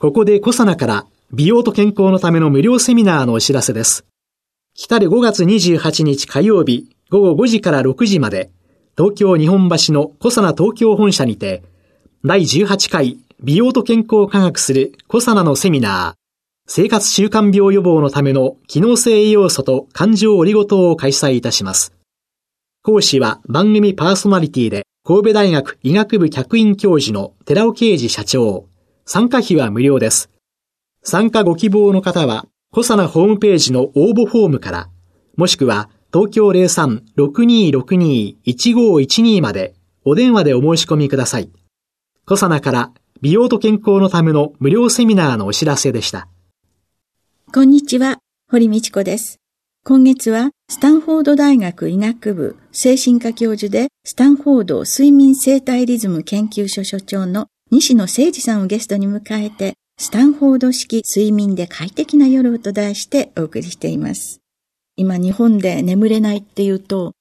ここでコサナから美容と健康のための無料セミナーのお知らせです来たる5月28日火曜日午後5時から6時まで東京日本橋のコサナ東京本社にて第18回美容と健康を科学するコサナのセミナー生活習慣病予防のための機能性栄養素と感情オリゴ糖を開催いたします。講師は番組パーソナリティで神戸大学医学部客員教授の寺尾啓治社長。参加費は無料です。参加ご希望の方は、コサナホームページの応募フォームから、もしくは東京03-6262-1512までお電話でお申し込みください。コサナから美容と健康のための無料セミナーのお知らせでした。こんにちは、堀道子です。今月は、スタンフォード大学医学部精神科教授で、スタンフォード睡眠生態リズム研究所所長の西野誠二さんをゲストに迎えて、スタンフォード式睡眠で快適な夜と題してお送りしています。今日本で眠れないっていうと、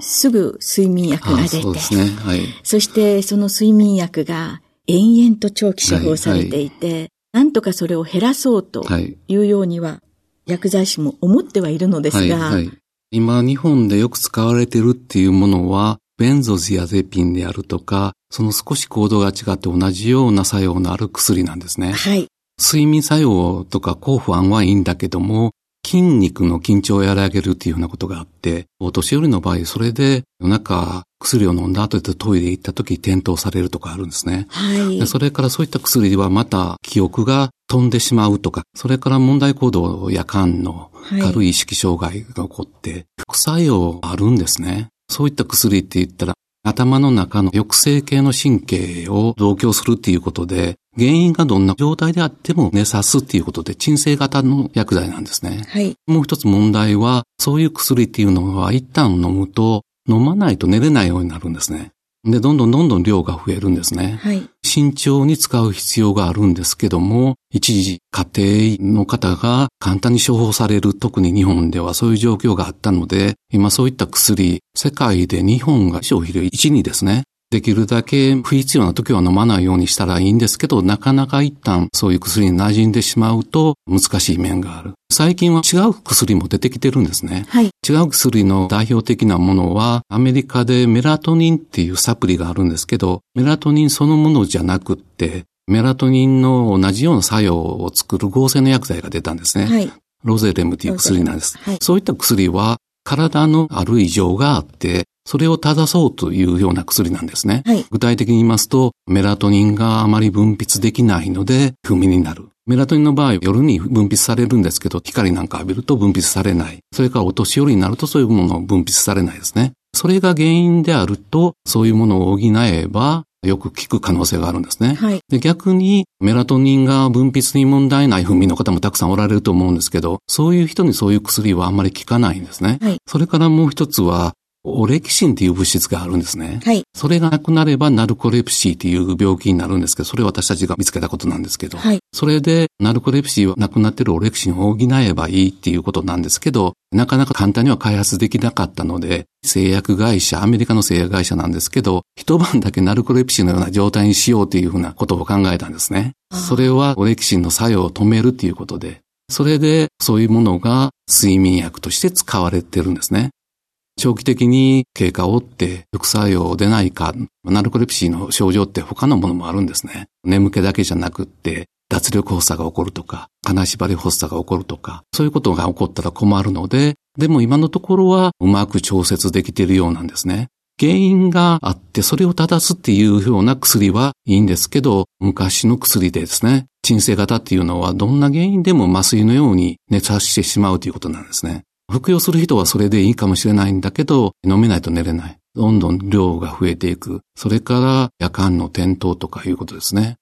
すぐ睡眠薬が出て、そうですね。はい、そしてその睡眠薬が延々と長期処方されていて、はいはい。なんとかそれを減らそうとい。うようには、薬剤師も思ってはいるのですが、はいはい、今日本でよく使われているっていうものは、ベンゾジアゼピンであるとか、その少し行動が違って同じような作用のある薬なんですね。はい。睡眠作用とか抗不安はいいんだけども、筋肉の緊張を和らげるっていうようなことがあって、お年寄りの場合、それで夜中薬を飲んだ後でトイレ行った時転倒されるとかあるんですね。はい。それからそういった薬はまた記憶が飛んでしまうとか、それから問題行動夜間の軽い意識障害が起こって、副作用あるんですね。そういった薬って言ったら、頭の中の抑制系の神経を増強するっていうことで、原因がどんな状態であっても寝さすっていうことで鎮静型の薬剤なんですね。はい。もう一つ問題は、そういう薬っていうのは一旦飲むと飲まないと寝れないようになるんですね。で、どんどんどんどん量が増えるんですね。はい。慎重に使う必要があるんですけども、一時家庭の方が簡単に処方される、特に日本ではそういう状況があったので、今そういった薬、世界で日本が消費量1、2ですね。できるだけ不必要な時は飲まないようにしたらいいんですけど、なかなか一旦そういう薬に馴染んでしまうと難しい面がある。最近は違う薬も出てきてるんですね。はい。違う薬の代表的なものは、アメリカでメラトニンっていうサプリがあるんですけど、メラトニンそのものじゃなくって、メラトニンの同じような作用を作る合成の薬剤が出たんですね。はい。ロゼレムっていう薬なんです。はい、そういった薬は体のある異常があって、それを正そうというような薬なんですね。はい、具体的に言いますと、メラトニンがあまり分泌できないので、不眠になる。メラトニンの場合、夜に分泌されるんですけど、光なんか浴びると分泌されない。それからお年寄りになるとそういうものを分泌されないですね。それが原因であると、そういうものを補えば、よく効く可能性があるんですね。はい、で逆に、メラトニンが分泌に問題ない不眠の方もたくさんおられると思うんですけど、そういう人にそういう薬はあんまり効かないんですね。はい、それからもう一つは、オレキシンっていう物質があるんですね。はい。それがなくなればナルコレプシーっていう病気になるんですけど、それは私たちが見つけたことなんですけど、はい。それでナルコレプシーはなくなってるオレキシンを補えばいいっていうことなんですけど、なかなか簡単には開発できなかったので、製薬会社、アメリカの製薬会社なんですけど、一晩だけナルコレプシーのような状態にしようというふうなことを考えたんですね。それはオレキシンの作用を止めるっていうことで、それでそういうものが睡眠薬として使われてるんですね。長期的に経過を追って副作用出ないか、ナルコレプシーの症状って他のものもあるんですね。眠気だけじゃなくって、脱力発作が起こるとか、金縛り発作が起こるとか、そういうことが起こったら困るので、でも今のところはうまく調節できているようなんですね。原因があってそれを正すっていうような薬はいいんですけど、昔の薬でですね、鎮静型っていうのはどんな原因でも麻酔のように熱発してしまうということなんですね。服用する人はそれでいいかもしれないんだけど、飲めないと寝れない。どんどん量が増えていく。それから夜間の転倒とかいうことですね。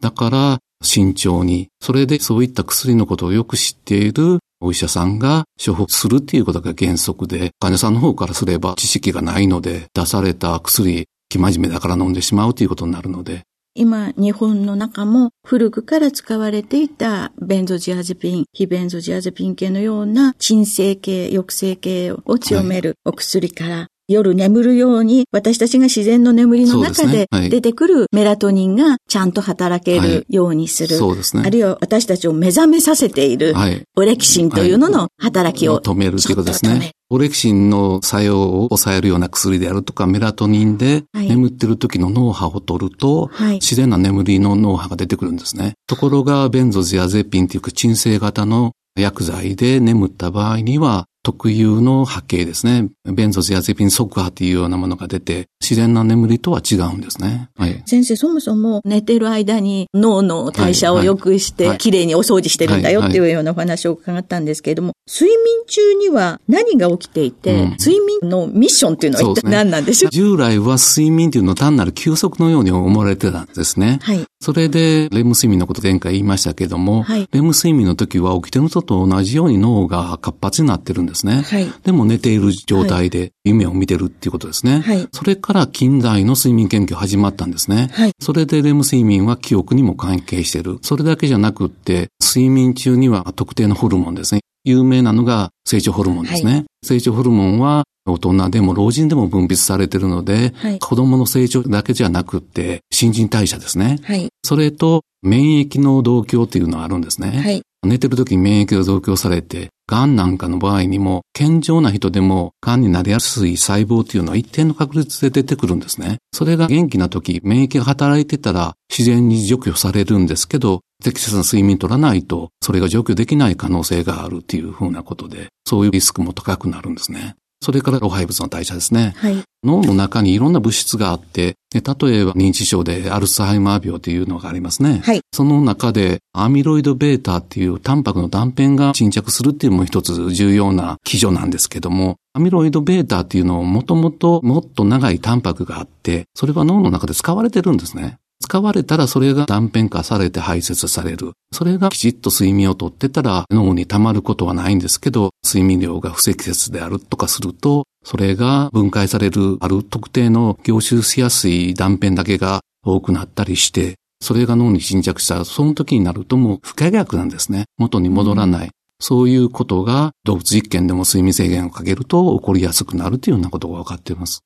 だから、慎重に、それでそういった薬のことをよく知っているお医者さんが処方するっていうことが原則で、患者さんの方からすれば知識がないので、出された薬、生真面目だから飲んでしまうということになるので、今、日本の中も古くから使われていたベンゾジアゼピン、非ベンゾジアゼピン系のような鎮静系、抑制系を強めるお薬から、夜眠るように私たちが自然の眠りの中で出てくるメラトニンがちゃんと働けるようにする。そうですね。あるいは私たちを目覚めさせているオレキシンというのの働きを、止めるということですね。オレキシンの作用を抑えるような薬であるとか、メラトニンで眠ってる時の脳波を取ると、はい、自然な眠りの脳波が出てくるんですね。ところが、ベンゾジアゼピンというか鎮静型の薬剤で眠った場合には、特有の波形ですね。ベンゾジアゼピン速波というようなものが出て、自然な眠りとは違うんですね。はい、先生、そもそも寝てる間に脳の代謝を良くして、きれいにお掃除してるんだよっていうようなお話を伺ったんですけれども、睡眠中には何が起きていて、うん、睡眠のミッションっていうのは一体何なんでしょう、ね、従来は睡眠というのは単なる休息のように思われてたんですね。はい。それで、レム睡眠のこと前回言いましたけども、はい、レム睡眠の時は起きてる人と同じように脳が活発になってるんですね。はい。でも寝ている状態で夢を見てるっていうことですね。はい。それから近代の睡眠研究始まったんですね。はい。それでレム睡眠は記憶にも関係している。それだけじゃなくって、睡眠中には特定のホルモンですね。有名なのが成長ホルモンですね。はい、成長ホルモンは大人でも老人でも分泌されているので、はい、子供の成長だけじゃなくって、新陳代謝ですね。はい、それと免疫の同居っていうのはあるんですね。はい、寝てる時に免疫が増強されて、癌なんかの場合にも、健常な人でも癌になりやすい細胞っていうのは一定の確率で出てくるんですね。それが元気な時、免疫が働いてたら自然に除去されるんですけど、適切な睡眠取らないと、それが除去できない可能性があるっていうふうなことで、そういうリスクも高くなるんですね。それから老廃物の代謝ですね。はい、脳の中にいろんな物質があって、例えば認知症でアルツハイマー病というのがありますね。はい、その中でアミロイド β っていうタンパクの断片が沈着するっていうのも一つ重要な基準なんですけども、アミロイド β っていうのをもともともっと長いタンパクがあって、それは脳の中で使われてるんですね。使われたらそれが断片化されて排泄される。それがきちっと睡眠をとってたら脳に溜まることはないんですけど、睡眠量が不適切であるとかすると、それが分解されるある特定の凝集しやすい断片だけが多くなったりして、それが脳に沈着したら、その時になるともう不可逆なんですね。元に戻らない。そういうことが動物実験でも睡眠制限をかけると起こりやすくなるというようなことが分かっています。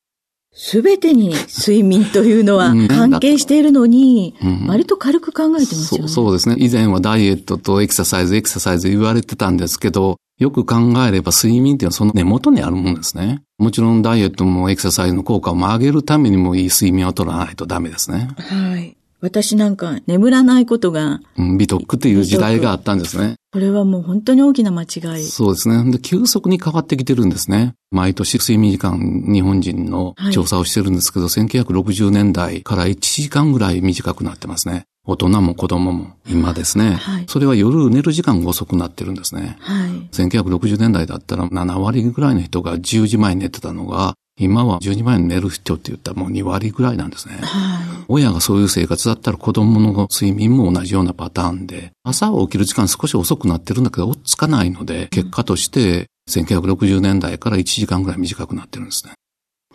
すべてに睡眠というのは関係しているのに、割と軽く考えてますよね、そう。そうですね。以前はダイエットとエクササイズ、エクササイズ言われてたんですけど、よく考えれば睡眠っていうのはその根元にあるものですね。もちろんダイエットもエクササイズの効果を上げるためにもいい睡眠を取らないとダメですね。はい。私なんか眠らないことが。うん、美徳という時代があったんですね。これはもう本当に大きな間違い。そうですね。で、急速に変わってきてるんですね。毎年睡眠時間、日本人の調査をしてるんですけど、はい、1960年代から1時間ぐらい短くなってますね。大人も子供も今ですね。はい、それは夜寝る時間が遅くなってるんですね。はい、1960年代だったら7割ぐらいの人が10時前に寝てたのが、今は12万円寝る人って言ったらもう2割ぐらいなんですね。はい、親がそういう生活だったら子供の睡眠も同じようなパターンで、朝起きる時間少し遅くなってるんだけど、追っつかないので、結果として1960年代から1時間ぐらい短くなってるんですね。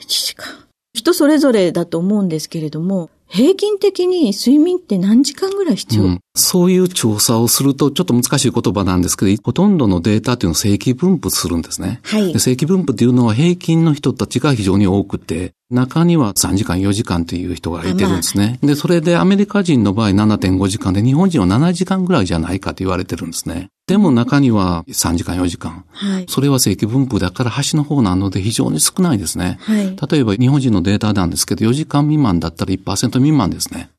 1時間。人それぞれだと思うんですけれども、平均的に睡眠って何時間ぐらい必要、うん、そういう調査をすると、ちょっと難しい言葉なんですけど、ほとんどのデータっていうのを正規分布するんですね。はい。正規分布っていうのは平均の人たちが非常に多くて、中には3時間、4時間という人がいてるんですね。まあ、で、それでアメリカ人の場合7.5時間で、日本人は7時間ぐらいじゃないかと言われてるんですね。でも中には3時間、4時間。はい。それは正規分布だから端の方なので非常に少ないですね。はい。例えば日本人のデータなんですけど、4時間未満だったら1%未満ですね。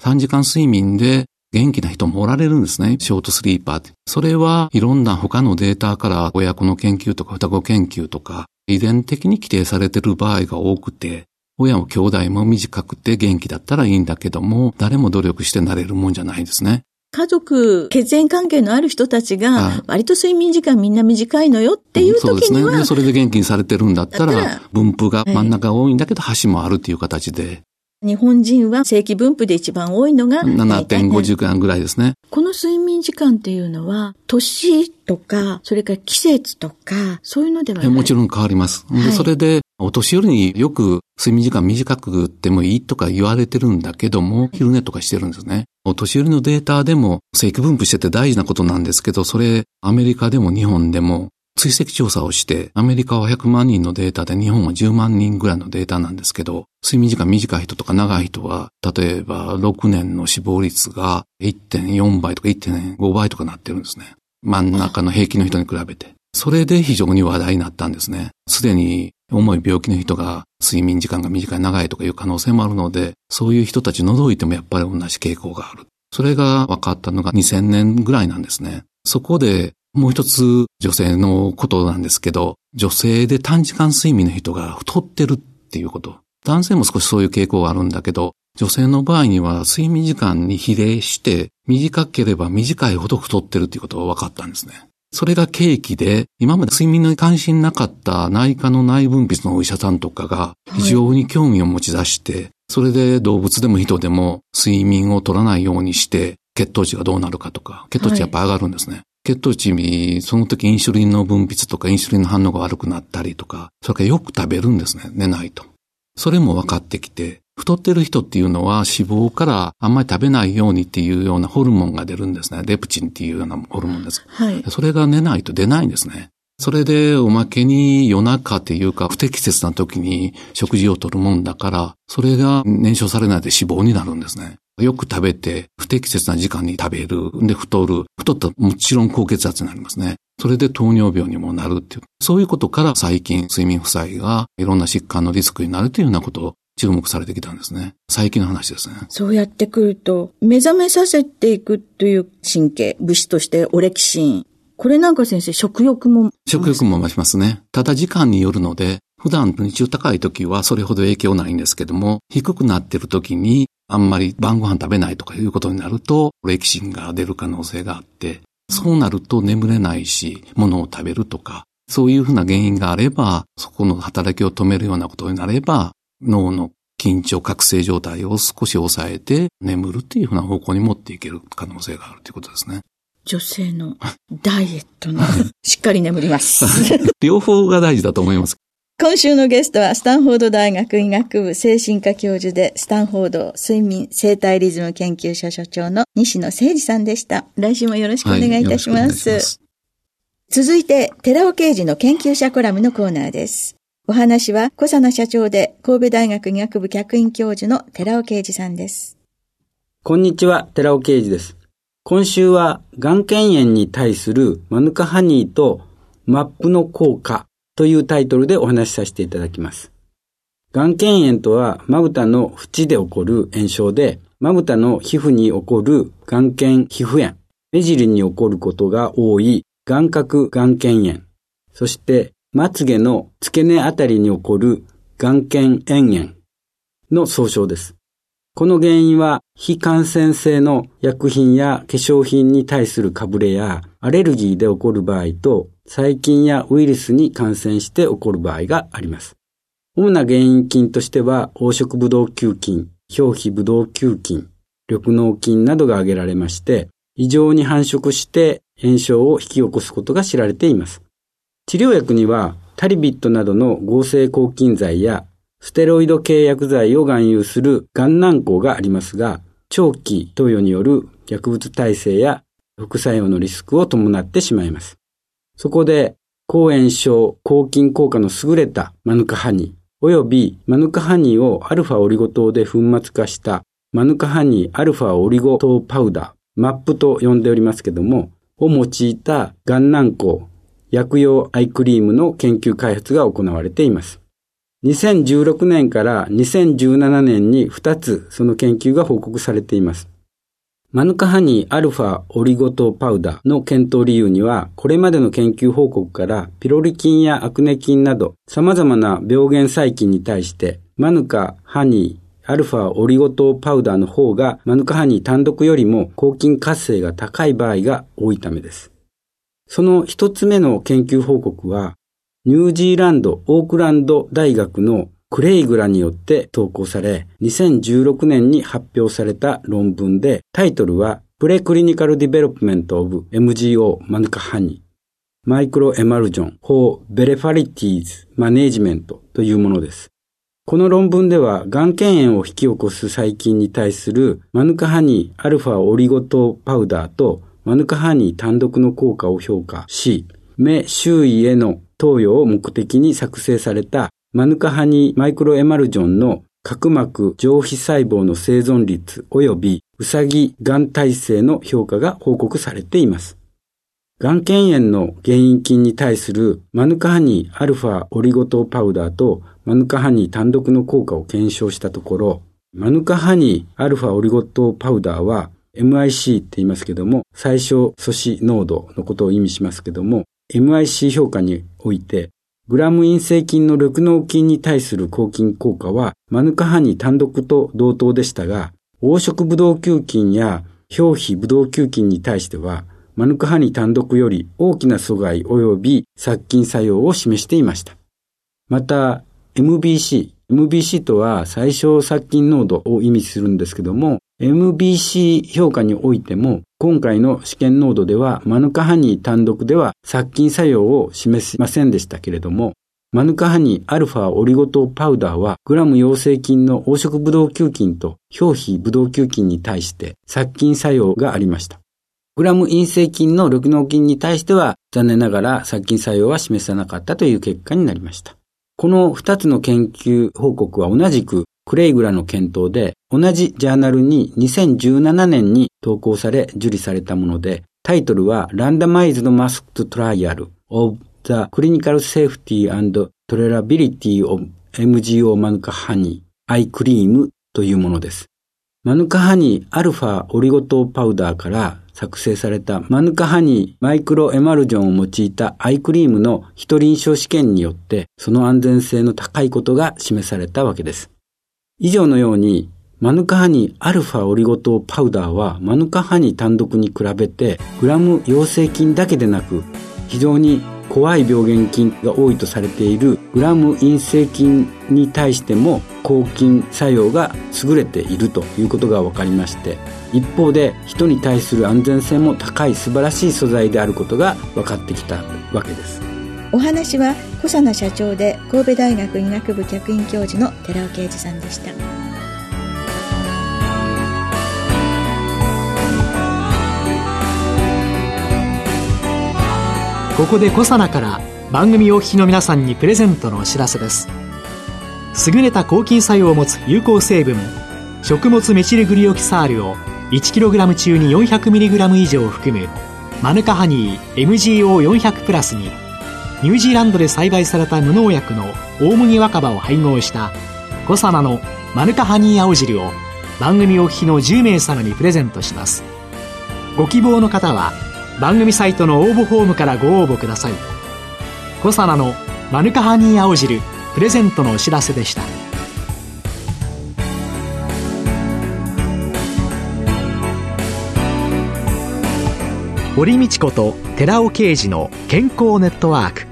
3時間睡眠で元気な人もおられるんですね。ショートスリーパーって。それはいろんな他のデータから親子の研究とか双子研究とか遺伝的に規定されている場合が多くて、親も兄弟も短くて元気だったらいいんだけども、誰も努力してなれるもんじゃないですね。家族、血縁関係のある人たちが、割と睡眠時間みんな短いのよっていう時には、うん、そうですね。それで元気にされてるんだったら、分布が真ん中が多いんだけど、端もあるっていう形で。日本人は正規分布で一番多いのが7.5時間ぐらいですね。この睡眠時間っていうのは、年とか、それから季節とか、そういうのではないもちろん変わります。はい、それで、お年寄りによく睡眠時間短くてもいいとか言われてるんだけども、昼寝とかしてるんですね。お年寄りのデータでも正規分布してて大事なことなんですけど、それアメリカでも日本でも追跡調査をして、アメリカは100万人のデータで日本は10万人ぐらいのデータなんですけど、睡眠時間短い人とか長い人は、例えば6年の死亡率が1.4倍とか1.5倍とかなってるんですね。真ん中の平均の人に比べて。それで非常に話題になったんですね。すでに重い病気の人が睡眠時間が短い長いとかいう可能性もあるので、そういう人たち除いてもやっぱり同じ傾向がある。それが分かったのが2000年ぐらいなんですね。そこでもう一つ女性のことなんですけど、女性で短時間睡眠の人が太ってるっていうこと。男性も少しそういう傾向があるんだけど、女性の場合には睡眠時間に比例して短ければ短いほど太ってるっていうことが分かったんですね。それが契機で、今まで睡眠に関心なかった内科の内分泌のお医者さんとかが非常に興味を持ち出して、それで動物でも人でも睡眠を取らないようにして、血糖値がどうなるかとか、血糖値やっぱ上がるんですね。はい血糖値、その時インシュリンの分泌とかインシュリンの反応が悪くなったりとか、それからよく食べるんですね、寝ないと。それも分かってきて、太ってる人っていうのは脂肪からあんまり食べないようにっていうようなホルモンが出るんですね。レプチンっていうようなホルモンです。はい。それが寝ないと出ないんですね。それでおまけに夜中っていうか不適切な時に食事をとるもんだから、それが燃焼されないで脂肪になるんですね。よく食べて不適切な時間に食べる。で太る。太ったらもちろん高血圧になりますね。それで糖尿病にもなるっていう。そういうことから最近睡眠負債がいろんな疾患のリスクになるというようなことを注目されてきたんですね。最近の話ですね。そうやってくると、目覚めさせていくという神経、物質としてオレキシン。これなんか先生、食欲も。食欲も増しますね。ただ時間によるので、普段日中高い時はそれほど影響ないんですけども、低くなってる時にあんまり晩ご飯食べないとかいうことになると、オレキシンが出る可能性があって、そうなると眠れないし、物を食べるとか、そういうふうな原因があれば、そこの働きを止めるようなことになれば、脳の緊張覚醒状態を少し抑えて眠るっていうふうな方向に持っていける可能性があるということですね。女性のダイエットのしっかり眠ります。両方が大事だと思います。今週のゲストは、スタンフォード大学医学部精神科教授で、スタンフォード睡眠生態リズム研究所所長の西野誠二さんでした。来週もよろしくお願いいたします。はい、ます続いて、寺尾刑事の研究者コラムのコーナーです。お話は、小佐奈社長で、神戸大学医学部客員教授の寺尾啓二さんです。こんにちは、寺尾啓二です。今週は、がん検炎に対するマヌカハニーとマップの効果というタイトルでお話しさせていただきます。がん検炎とは、まぶたの縁で起こる炎症で、まぶたの皮膚に起こる眼瞼皮膚炎、目尻に起こることが多い眼角眼瞼炎、そしてまつげの付け根あたりに起こる眼瞼炎炎の総称です。この原因は非感染性の薬品や化粧品に対するかぶれやアレルギーで起こる場合と細菌やウイルスに感染して起こる場合があります。主な原因菌としては黄色ブドウ球菌、表皮ブドウ球菌、緑脳菌などが挙げられまして、異常に繁殖して炎症を引き起こすことが知られています。治療薬にはタリビットなどの合成抗菌剤やステロイド系薬剤を含有する癌軟膏がありますが、長期投与による薬物耐性や副作用のリスクを伴ってしまいます。そこで、抗炎症、抗菌効果の優れたマヌカハニー、及びマヌカハニーをアルファオリゴ糖で粉末化したマヌカハニーアルファオリゴ糖パウダー、マップと呼んでおりますけども、を用いた癌軟膏薬用アイクリームの研究開発が行われています。2016年から2017年に2つその研究が報告されています。マヌカハニーアルファオリゴ糖パウダーの検討理由には、これまでの研究報告からピロリ菌やアクネ菌など様々な病原細菌に対してマヌカハニーアルファオリゴ糖パウダーの方がマヌカハニー単独よりも抗菌活性が高い場合が多いためです。その一つ目の研究報告は、ニュージーランド・オークランド大学のクレイグらによって投稿され、2016年に発表された論文で、タイトルは、プレクリニカルディベロップメントオブ MGO マヌカハニー、マイクロエマルジョン for ベレファリティーズマネージメントというものです。この論文では、がん検炎を引き起こす細菌に対するマヌカハニーアルファオリゴ糖パウダーとマヌカハニー単独の効果を評価し、目周囲への投与を目的に作成されたマヌカハニマイクロエマルジョンの角膜上皮細胞の生存率及びウサギがん耐性の評価が報告されています。がん検炎の原因菌に対するマヌカハニーアルファオリゴ糖パウダーとマヌカハニ単独の効果を検証したところ、マヌカハニーアルファオリゴ糖パウダーは MIC って言いますけども、最小素子濃度のことを意味しますけども、MIC 評価において、グラム陰性菌の緑脳菌に対する抗菌効果は、マヌカハニ単独と同等でしたが、黄色ブドウ球菌や表皮ブドウ球菌に対しては、マヌカハニ単独より大きな阻害及び殺菌作用を示していました。また、MBC。MBC とは最小殺菌濃度を意味するんですけども、MBC 評価においても、今回の試験濃度では、マヌカハニー単独では殺菌作用を示しませんでしたけれども、マヌカハニーアルファオリゴ糖パウダーは、グラム陽性菌の黄色ブドウ球菌と表皮ブドウ球菌に対して殺菌作用がありました。グラム陰性菌の緑脳菌に対しては、残念ながら殺菌作用は示さなかったという結果になりました。この2つの研究報告は同じくクレイグラの検討で、同じジャーナルに2017年に投稿され受理されたもので、タイトルは Randomized Masked Trial of the Clinical Safety and Tolerability of MGO マヌカハニーアイクリームというものです。マヌカハニーアルファオリゴ糖パウダーから作成されたマヌカハニーマイクロエマルジョンを用いたアイクリームの一臨床試験によってその安全性の高いことが示されたわけです。以上のように、マヌカハニアルファオリゴ糖パウダーはマヌカハニ単独に比べてグラム陽性菌だけでなく非常に怖い病原菌が多いとされているグラム陰性菌に対しても抗菌作用が優れているということが分かりまして一方で人に対する安全性も高い素晴らしい素材であることが分かってきたわけです。お話は小佐奈社長で神戸大学医学部客員教授の寺尾啓二さんでした。ここで小佐奈から番組お聞きの皆さんにプレゼントのお知らせです。優れた抗菌作用を持つ有効成分食物メチルグリオキサールを 1kg 中に 400mg 以上含むマヌカハニー MGO400 プラスにニュージーランドで栽培された無農薬の大麦若葉を配合したコサナのマヌカハニー青汁を番組お聞きの10名様にプレゼントします。ご希望の方は番組サイトの応募フォームからご応募ください。コサナのマヌカハニー青汁プレゼントのお知らせでした。堀道子と寺尾啓二の健康ネットワーク。